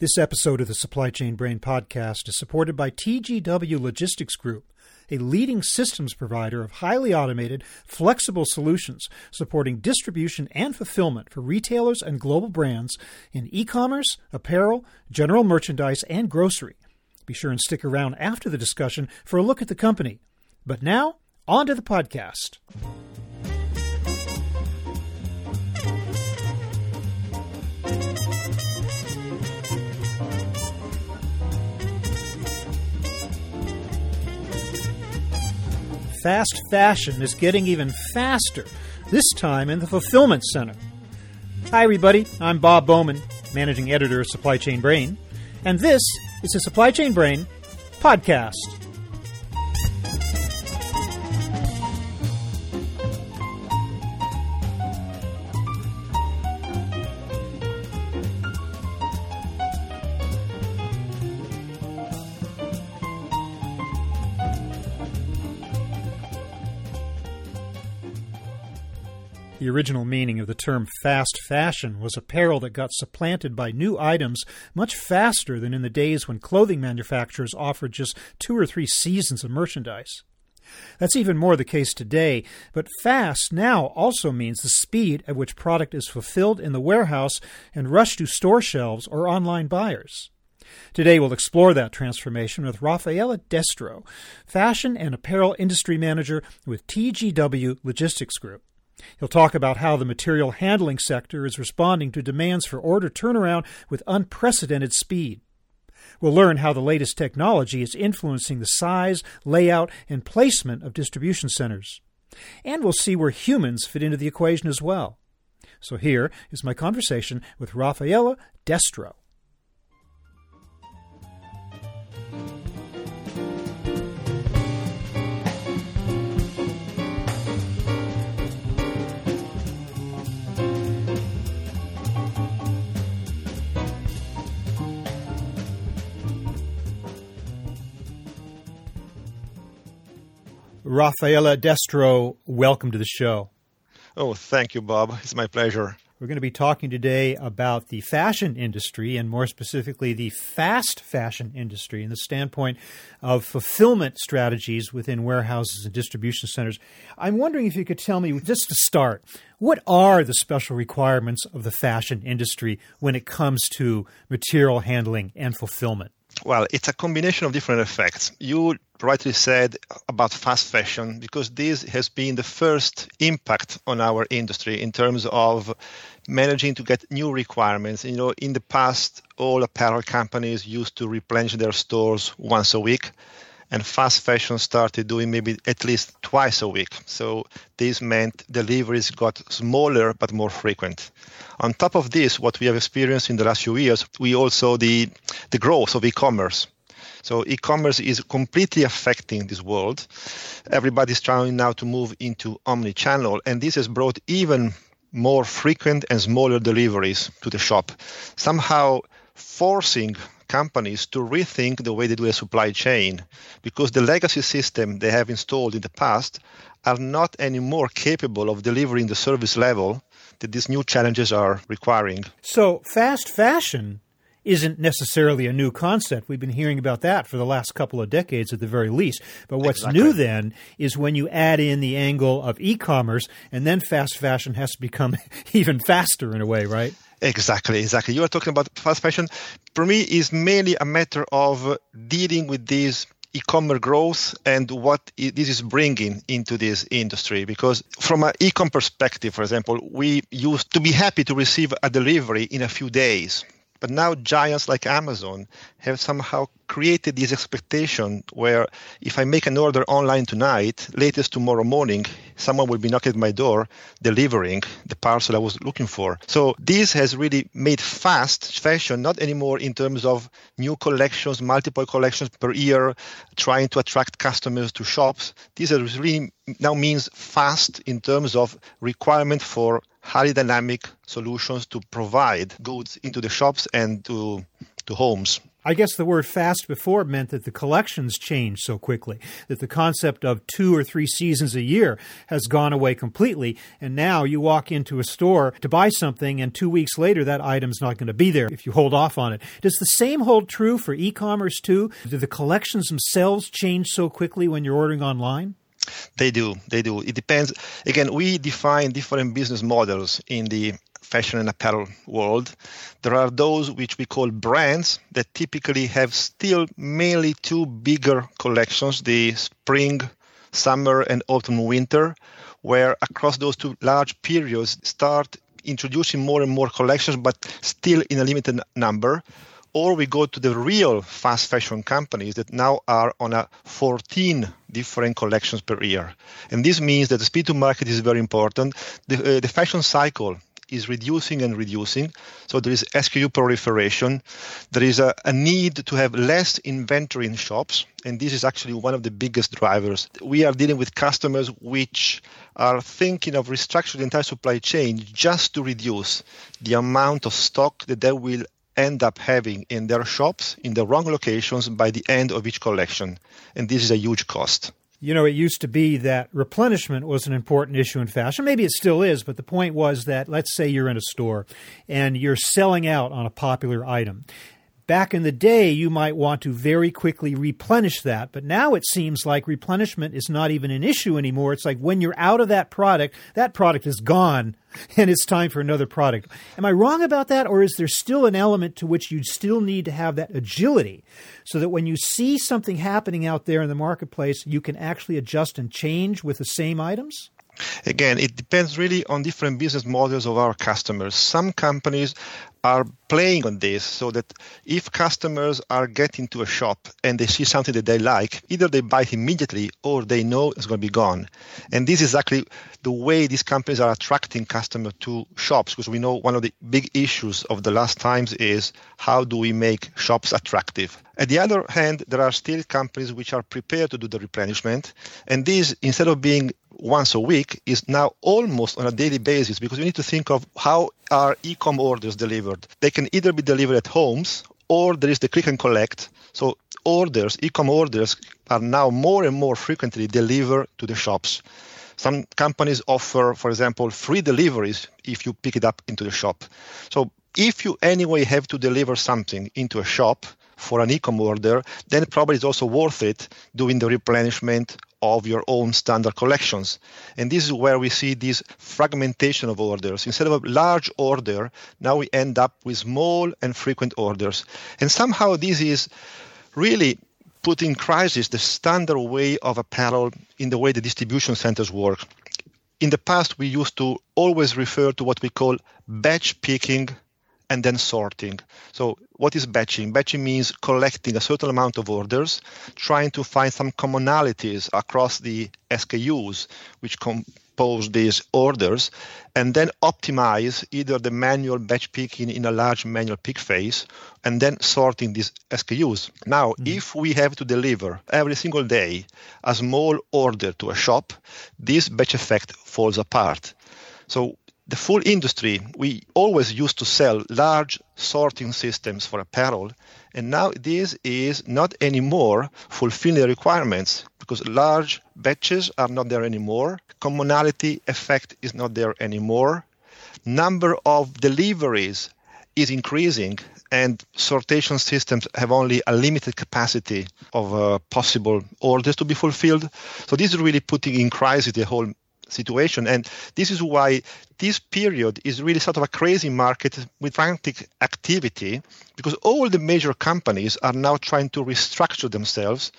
This episode of the Supply Chain Brain podcast is supported by TGW Logistics Group, a leading systems provider of highly automated, flexible solutions supporting distribution and fulfillment for retailers and global brands in e commerce, apparel, general merchandise, and grocery. Be sure and stick around after the discussion for a look at the company. But now, on to the podcast. Fast fashion is getting even faster, this time in the fulfillment center. Hi, everybody. I'm Bob Bowman, managing editor of Supply Chain Brain, and this is the Supply Chain Brain podcast. The original meaning of the term fast fashion was apparel that got supplanted by new items much faster than in the days when clothing manufacturers offered just two or three seasons of merchandise. That's even more the case today, but fast now also means the speed at which product is fulfilled in the warehouse and rushed to store shelves or online buyers. Today we'll explore that transformation with Raffaele Destro, fashion and apparel industry manager with TGW Logistics Group. He'll talk about how the material handling sector is responding to demands for order turnaround with unprecedented speed. We'll learn how the latest technology is influencing the size, layout, and placement of distribution centers. And we'll see where humans fit into the equation as well. So here is my conversation with Raffaele Destro. Raffaele Destro, welcome to the show. Oh, thank you, Bob. It's my pleasure. We're going to be talking today about the fashion industry and more specifically the fast fashion industry and the standpoint of fulfillment strategies within warehouses and distribution centers. I'm wondering if you could tell me, just to start, what are the special requirements of the fashion industry when it comes to material handling and fulfillment? Well, it's a combination of different effects. You rightly said about fast fashion because this has been the first impact on our industry in terms of managing to get new requirements. You know, in the past, all apparel companies used to replenish their stores once a week and fast fashion started doing maybe at least twice a week. So this meant deliveries got smaller but more frequent. On top of this, what we have experienced in the last few years, we also the the growth of e-commerce. So e-commerce is completely affecting this world. Everybody's trying now to move into omni-channel, and this has brought even more frequent and smaller deliveries to the shop, somehow forcing companies to rethink the way they do a supply chain because the legacy system they have installed in the past are not anymore capable of delivering the service level that these new challenges are requiring. So, fast fashion isn't necessarily a new concept. We've been hearing about that for the last couple of decades at the very least. But what's exactly. new then is when you add in the angle of e commerce, and then fast fashion has to become even faster in a way, right? Exactly, exactly. You are talking about fast fashion. For me, is mainly a matter of dealing with these e-commerce growth and what this is bringing into this industry because from an e-com perspective for example we used to be happy to receive a delivery in a few days but now giants like Amazon have somehow created this expectation where if I make an order online tonight, latest tomorrow morning, someone will be knocking at my door delivering the parcel I was looking for. So this has really made fast fashion not anymore in terms of new collections, multiple collections per year, trying to attract customers to shops. This has really now means fast in terms of requirement for highly dynamic solutions to provide goods into the shops and to to homes. I guess the word fast before meant that the collections changed so quickly, that the concept of two or three seasons a year has gone away completely. And now you walk into a store to buy something, and two weeks later, that item's not going to be there if you hold off on it. Does the same hold true for e commerce too? Do the collections themselves change so quickly when you're ordering online? They do. They do. It depends. Again, we define different business models in the fashion and apparel world. There are those which we call brands that typically have still mainly two bigger collections the spring, summer, and autumn, winter, where across those two large periods start introducing more and more collections, but still in a limited number. Or we go to the real fast fashion companies that now are on a 14 different collections per year. And this means that the speed to market is very important. The, uh, the fashion cycle is reducing and reducing. So there is SKU proliferation. There is a, a, need to have less inventory in shops. And this is actually one of the biggest drivers. We are dealing with customers which are thinking of restructuring the entire supply chain just to reduce the amount of stock that they will end up having in their shops in the wrong locations by the end of each collection. And this is a huge cost. You know, it used to be that replenishment was an important issue in fashion. Maybe it still is, but the point was that let's say you're in a store and you're selling out on a popular item. Back in the day, you might want to very quickly replenish that, but now it seems like replenishment is not even an issue anymore. It's like when you're out of that product, that product is gone and it's time for another product. Am I wrong about that, or is there still an element to which you still need to have that agility so that when you see something happening out there in the marketplace, you can actually adjust and change with the same items? Again, it depends really on different business models of our customers. Some companies are playing on this so that if customers are getting to a shop and they see something that they like, either they buy it immediately or they know it's going to be gone. And this is actually the way these companies are attracting customers to shops because we know one of the big issues of the last times is how do we make shops attractive. At the other hand, there are still companies which are prepared to do the replenishment. And these, instead of being once a week is now almost on a daily basis because we need to think of how are e-com orders delivered. They can either be delivered at homes or there is the click and collect. So orders, e-com orders are now more and more frequently delivered to the shops. Some companies offer, for example, free deliveries if you pick it up into the shop. So if you anyway have to deliver something into a shop for an e-com order, then probably it's also worth it doing the replenishment of your own standard collections. And this is where we see this fragmentation of orders. Instead of a large order, now we end up with small and frequent orders. And somehow this is really put in crisis the standard way of apparel in the way the distribution centers work. In the past, we used to always refer to what we call batch picking and then sorting. So, what is batching? Batching means collecting a certain amount of orders, trying to find some commonalities across the SKUs which compose these orders, and then optimize either the manual batch picking in a large manual pick phase and then sorting these SKUs. Now, mm-hmm. if we have to deliver every single day a small order to a shop, this batch effect falls apart. So the full industry, we always used to sell large sorting systems for apparel, and now this is not anymore fulfilling the requirements because large batches are not there anymore. Commonality effect is not there anymore. Number of deliveries is increasing, and sortation systems have only a limited capacity of uh, possible orders to be fulfilled. So this is really putting in crisis the whole situation. And this is why this period is really sort of a crazy market with frantic activity because all the major companies are now trying to restructure themselves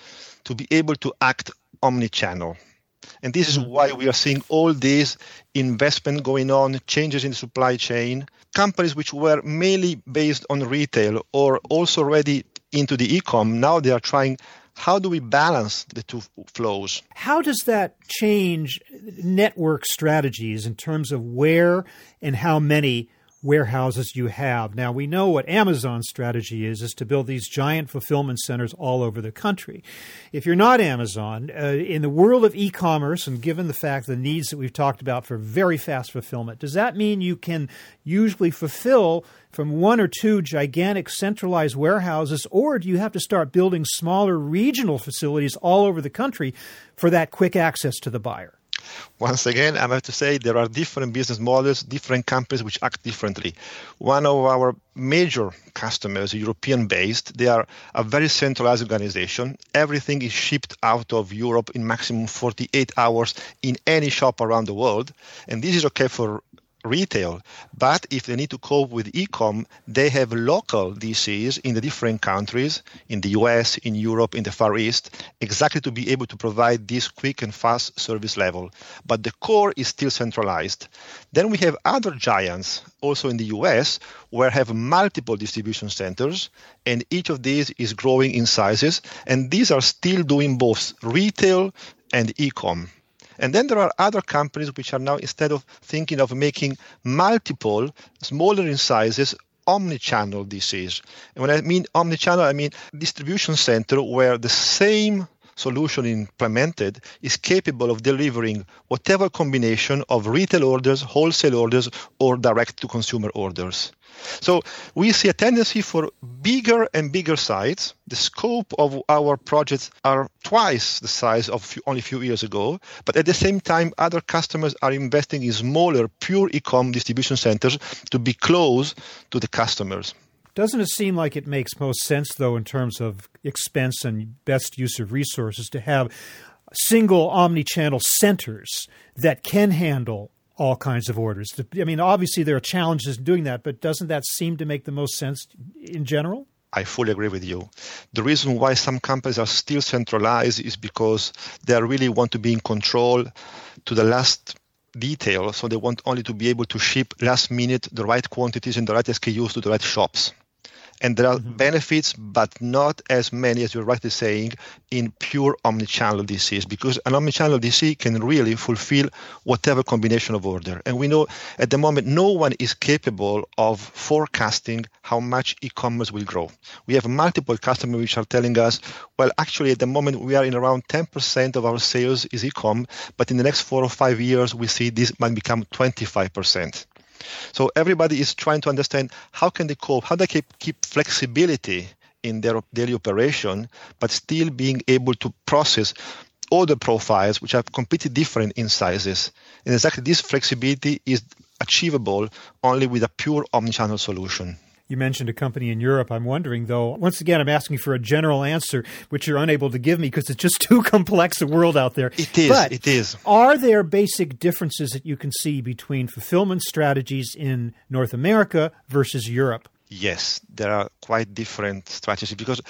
to be able to act omni-channel. And this is mm-hmm. why we are seeing all this investment going on, changes in the supply chain. Companies which were mainly based on retail or also already into the e-com, now they are trying how do we balance the two flows? How does that change network strategies in terms of where and how many warehouses you have. Now we know what Amazon's strategy is is to build these giant fulfillment centers all over the country. If you're not Amazon, uh, in the world of e-commerce and given the fact the needs that we've talked about for very fast fulfillment, does that mean you can usually fulfill from one or two gigantic centralized warehouses or do you have to start building smaller regional facilities all over the country for that quick access to the buyer? Once again, I have to say there are different business models, different companies which act differently. One of our major customers, European based, they are a very centralized organization. Everything is shipped out of Europe in maximum 48 hours in any shop around the world. And this is okay for retail. But if they need to cope with e-com, they have local DCs in the different countries, in the US, in Europe, in the Far East, exactly to be able to provide this quick and fast service level. But the core is still centralized. Then we have other giants also in the US where have multiple distribution centers and each of these is growing in sizes and these are still doing both retail and e-com. And then there are other companies which are now, instead of thinking of making multiple, smaller in sizes, omni-channel DCs. And when I mean omni-channel, I mean distribution center where the same solution implemented is capable of delivering whatever combination of retail orders, wholesale orders, or direct to consumer orders. So we see a tendency for bigger and bigger sites. The scope of our projects are twice the size of only a few years ago, but at the same time, other customers are investing in smaller, pure e-com distribution centers to be close to the customers. Doesn't it seem like it makes most sense, though, in terms of expense and best use of resources, to have single omni-channel centers that can handle all kinds of orders. I mean, obviously there are challenges in doing that, but doesn't that seem to make the most sense in general? I fully agree with you. The reason why some companies are still centralized is because they really want to be in control to the last detail. So they want only to be able to ship last minute the right quantities and the right SKUs to the right shops and there are mm-hmm. benefits, but not as many as you're rightly saying in pure omnichannel DCs, because an omnichannel DC can really fulfill whatever combination of order. And we know at the moment no one is capable of forecasting how much e-commerce will grow. We have multiple customers which are telling us, well, actually at the moment we are in around 10% of our sales is e-com, but in the next four or five years we see this might become 25%. So everybody is trying to understand how can they cope, how they keep, keep flexibility in their daily operation, but still being able to process all the profiles which are completely different in sizes. And exactly this flexibility is achievable only with a pure omnichannel solution. You mentioned a company in Europe. I'm wondering, though, once again, I'm asking for a general answer, which you're unable to give me because it's just too complex a world out there. It is. But it is. Are there basic differences that you can see between fulfillment strategies in North America versus Europe? Yes, there are quite different strategies because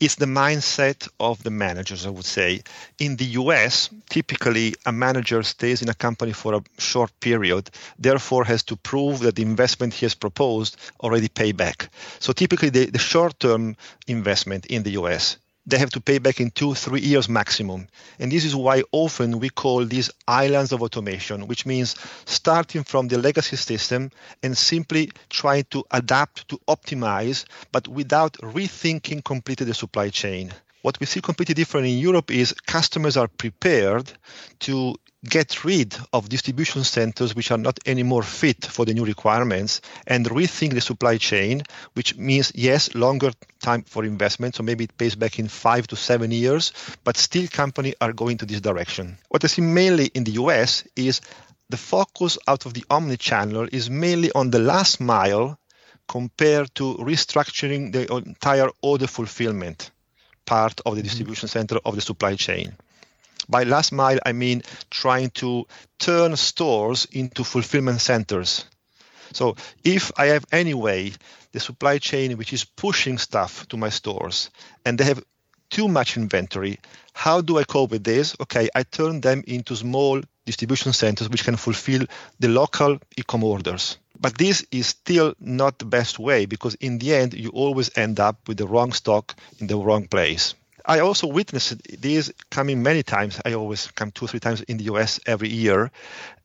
it's the mindset of the managers, I would say. In the US, typically a manager stays in a company for a short period, therefore has to prove that the investment he has proposed already pay back. So typically the, the short-term investment in the US they have to pay back in two, three years maximum. And this is why often we call these islands of automation, which means starting from the legacy system and simply trying to adapt to optimize, but without rethinking completely the supply chain. What we see completely different in Europe is customers are prepared to get rid of distribution centers which are not anymore fit for the new requirements and rethink the supply chain, which means, yes, longer time for investment. So maybe it pays back in five to seven years, but still companies are going to this direction. What I see mainly in the US is the focus out of the omni-channel is mainly on the last mile compared to restructuring the entire order fulfillment part of the mm-hmm. distribution center of the supply chain. By last mile, I mean trying to turn stores into fulfillment centers. So if I have anyway the supply chain which is pushing stuff to my stores and they have too much inventory, how do I cope with this? Okay, I turn them into small distribution centers which can fulfill the local e-com orders. But this is still not the best way because in the end you always end up with the wrong stock in the wrong place. I also witnessed this coming many times. I always come two three times in the US every year.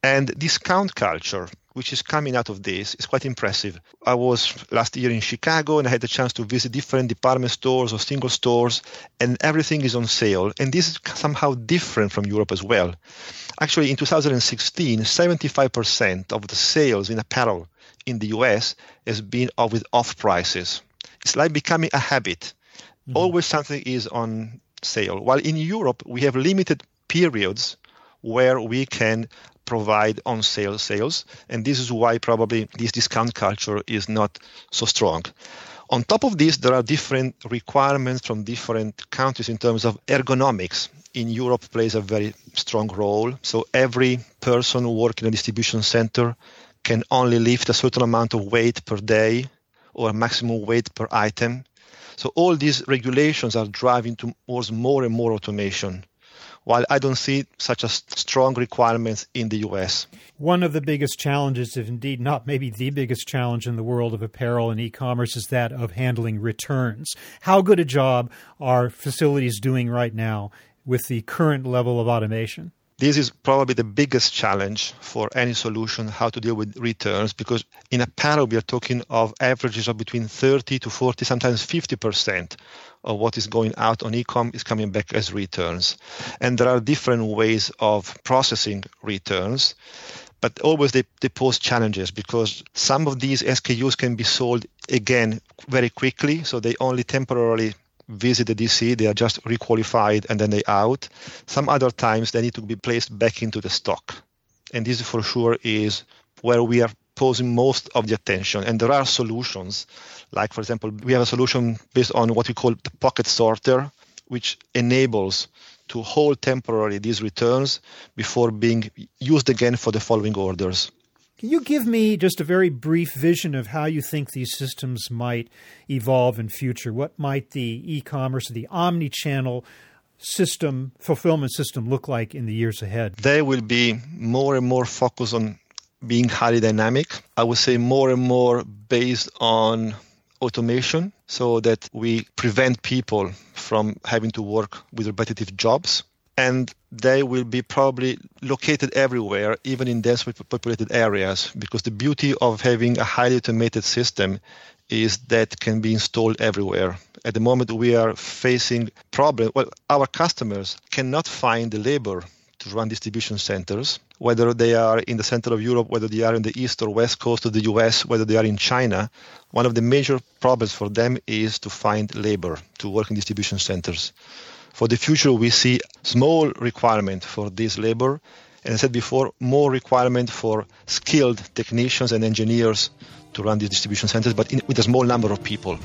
And discount culture, which is coming out of this, is quite impressive. I was last year in Chicago and I had the chance to visit different department stores or single stores, and everything is on sale. And this is somehow different from Europe as well. Actually, in 2016, 75% of the sales in apparel in the US has been with off prices. It's like becoming a habit Mm-hmm. Always something is on sale. While in Europe, we have limited periods where we can provide on sale sales. And this is why probably this discount culture is not so strong. On top of this, there are different requirements from different countries in terms of ergonomics. In Europe plays a very strong role. So every person working in a distribution center can only lift a certain amount of weight per day or a maximum weight per item. So all these regulations are driving towards more and more automation. While I don't see such a strong requirements in the US. One of the biggest challenges, if indeed not maybe the biggest challenge in the world of apparel and e-commerce, is that of handling returns. How good a job are facilities doing right now with the current level of automation? This is probably the biggest challenge for any solution how to deal with returns because in apparel we are talking of averages of between 30 to 40 sometimes 50% of what is going out on e-com is coming back as returns. And there are different ways of processing returns but always they, they pose challenges because some of these SKUs can be sold again very quickly so they only temporarily visit the DC, they are just requalified and then they out. Some other times they need to be placed back into the stock. And this for sure is where we are posing most of the attention. And there are solutions, like for example, we have a solution based on what we call the pocket sorter, which enables to hold temporarily these returns before being used again for the following orders. Can you give me just a very brief vision of how you think these systems might evolve in future? What might the e-commerce, the omni-channel system, fulfillment system look like in the years ahead? They will be more and more focused on being highly dynamic. I would say more and more based on automation so that we prevent people from having to work with repetitive jobs and they will be probably located everywhere, even in densely populated areas, because the beauty of having a highly automated system is that can be installed everywhere. At the moment, we are facing problems. Well, our customers cannot find the labor to run distribution centers, whether they are in the center of Europe, whether they are in the east or west coast of the US, whether they are in China. One of the major problems for them is to find labor to work in distribution centers. For the future, we see small requirement for this labor, and I said before, more requirement for skilled technicians and engineers to run these distribution centers, but in, with a small number of people.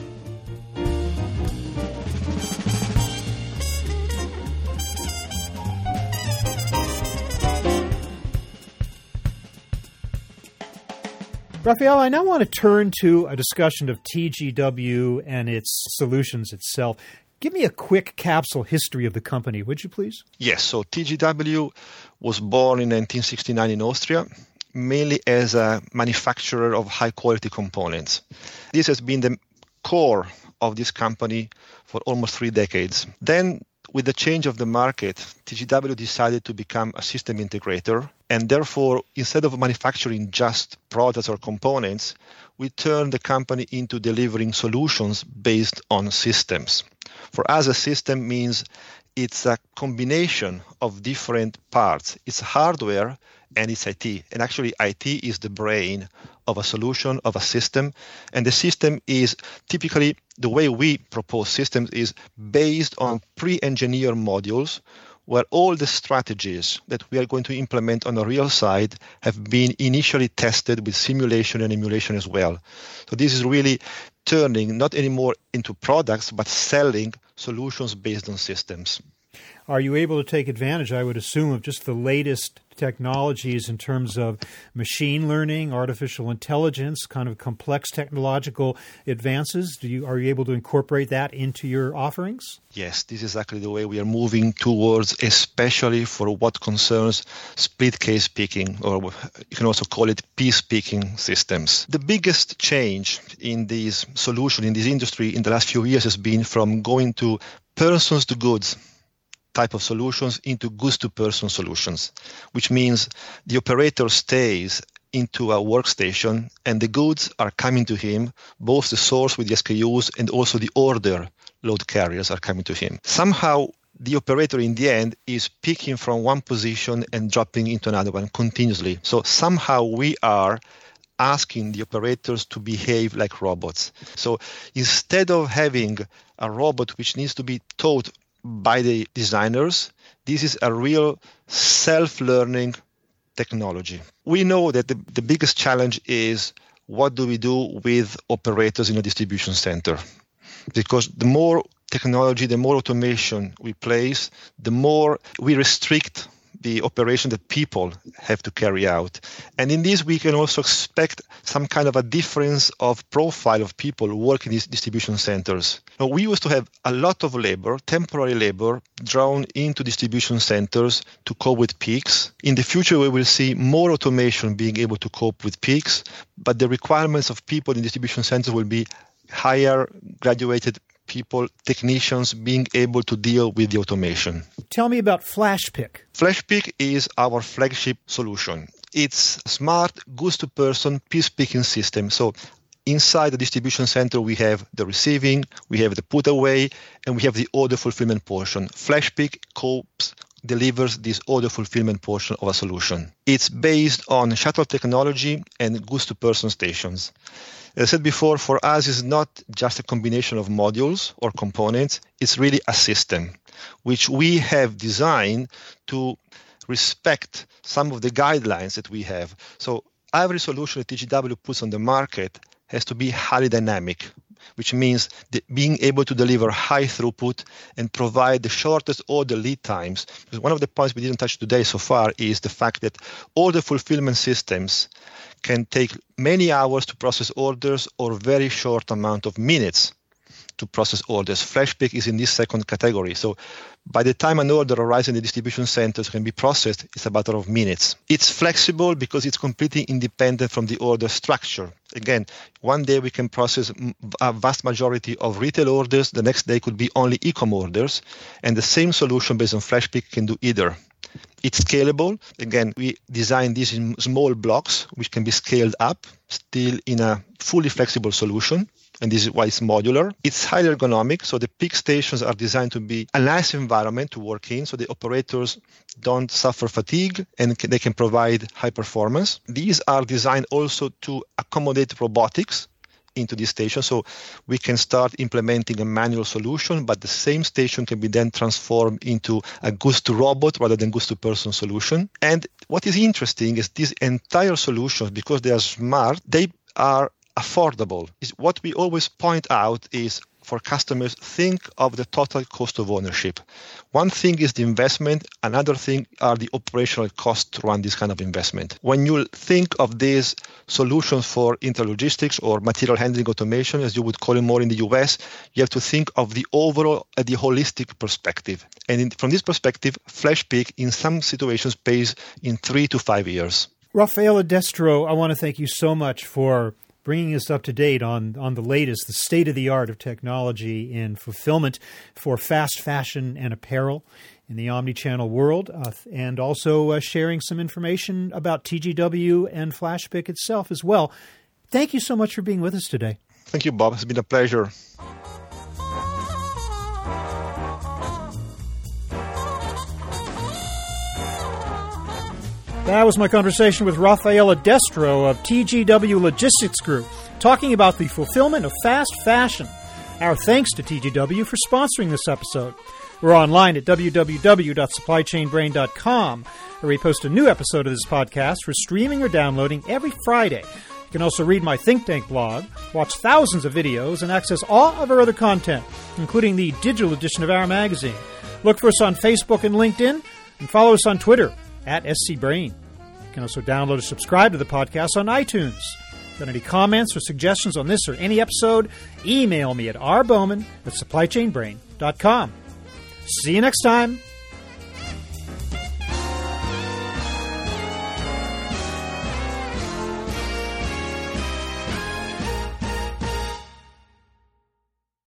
Raphael, I now want to turn to a discussion of TGW and its solutions itself. Give me a quick capsule history of the company, would you please? Yes. So TGW was born in 1969 in Austria, mainly as a manufacturer of high quality components. This has been the core of this company for almost three decades. Then with the change of the market, TGW decided to become a system integrator. And therefore, instead of manufacturing just products or components, we turned the company into delivering solutions based on systems. For us, a system means it's a combination of different parts. It's hardware and it's IT. And actually, IT is the brain of a solution, of a system. And the system is typically the way we propose systems is based on pre engineered modules where all the strategies that we are going to implement on the real side have been initially tested with simulation and emulation as well. So this is really turning not anymore into products, but selling solutions based on systems. Are you able to take advantage, I would assume, of just the latest technologies in terms of machine learning, artificial intelligence, kind of complex technological advances? Do you are you able to incorporate that into your offerings? Yes, this is exactly the way we are moving towards, especially for what concerns split case picking, or you can also call it piece picking systems. The biggest change in this solution in this industry in the last few years has been from going to persons to goods type of solutions into goods to person solutions, which means the operator stays into a workstation and the goods are coming to him, both the source with the SKUs and also the order load carriers are coming to him. Somehow the operator in the end is picking from one position and dropping into another one continuously. So somehow we are asking the operators to behave like robots. So instead of having a robot which needs to be taught by the designers. This is a real self learning technology. We know that the, the biggest challenge is what do we do with operators in a distribution center? Because the more technology, the more automation we place, the more we restrict the operation that people have to carry out. And in this, we can also expect some kind of a difference of profile of people who work in these distribution centers. Now, we used to have a lot of labor, temporary labor, drawn into distribution centers to cope with peaks. In the future, we will see more automation being able to cope with peaks, but the requirements of people in distribution centers will be higher graduated people, technicians being able to deal with the automation. Tell me about FlashPick. FlashPick is our flagship solution. It's a smart goods to person piece picking system. So inside the distribution center, we have the receiving, we have the put away, and we have the order fulfillment portion. FlashPick copes delivers this order fulfillment portion of a solution. It's based on shuttle technology and goods to person stations. As I said before, for us, it's not just a combination of modules or components, it's really a system which we have designed to respect some of the guidelines that we have. So every solution that TGW puts on the market has to be highly dynamic, which means being able to deliver high throughput and provide the shortest order lead times. Because one of the points we didn't touch today so far is the fact that all the fulfillment systems can take many hours to process orders or very short amount of minutes to process orders. FlashPick is in this second category. So by the time an order arrives in the distribution centers can be processed, it's a matter of minutes. It's flexible because it's completely independent from the order structure. Again, one day we can process a vast majority of retail orders. The next day could be only e-com orders. And the same solution based on FlashPick can do either. It's scalable. Again, we design this in small blocks, which can be scaled up, still in a fully flexible solution. And this is why it's modular. It's highly ergonomic, so the pick stations are designed to be a nice environment to work in, so the operators don't suffer fatigue and they can provide high performance. These are designed also to accommodate robotics, into this station. So we can start implementing a manual solution, but the same station can be then transformed into a goods to robot rather than goods to person solution. And what is interesting is these entire solutions, because they are smart, they are affordable. Is what we always point out is for customers think of the total cost of ownership. One thing is the investment, another thing are the operational costs to run this kind of investment. When you think of these solutions for intralogistics or material handling automation, as you would call it more in the US, you have to think of the overall, uh, the holistic perspective. And in, from this perspective, FlashPick in some situations pays in three to five years. Raffaele Destro, I want to thank you so much for bringing us up to date on, on the latest, the state of the art of technology in fulfillment for fast fashion and apparel in the omni-channel world, uh, and also uh, sharing some information about TGW and FlashPick itself as well. Thank you so much for being with us today. Thank you, Bob. It's been a pleasure. That was my conversation with Raffaele Destro of TGW Logistics Group, talking about the fulfillment of fast fashion. Our thanks to TGW for sponsoring this episode. We're online at www.supplychainbrain.com, where we post a new episode of this podcast for streaming or downloading every Friday. You can also read my Think Tank blog, watch thousands of videos, and access all of our other content, including the digital edition of our magazine. Look for us on Facebook and LinkedIn, and follow us on Twitter at SCBrain. You can also download or subscribe to the podcast on iTunes. Got any comments or suggestions on this or any episode? Email me at rbowman at supplychainbrain.com. See you next time.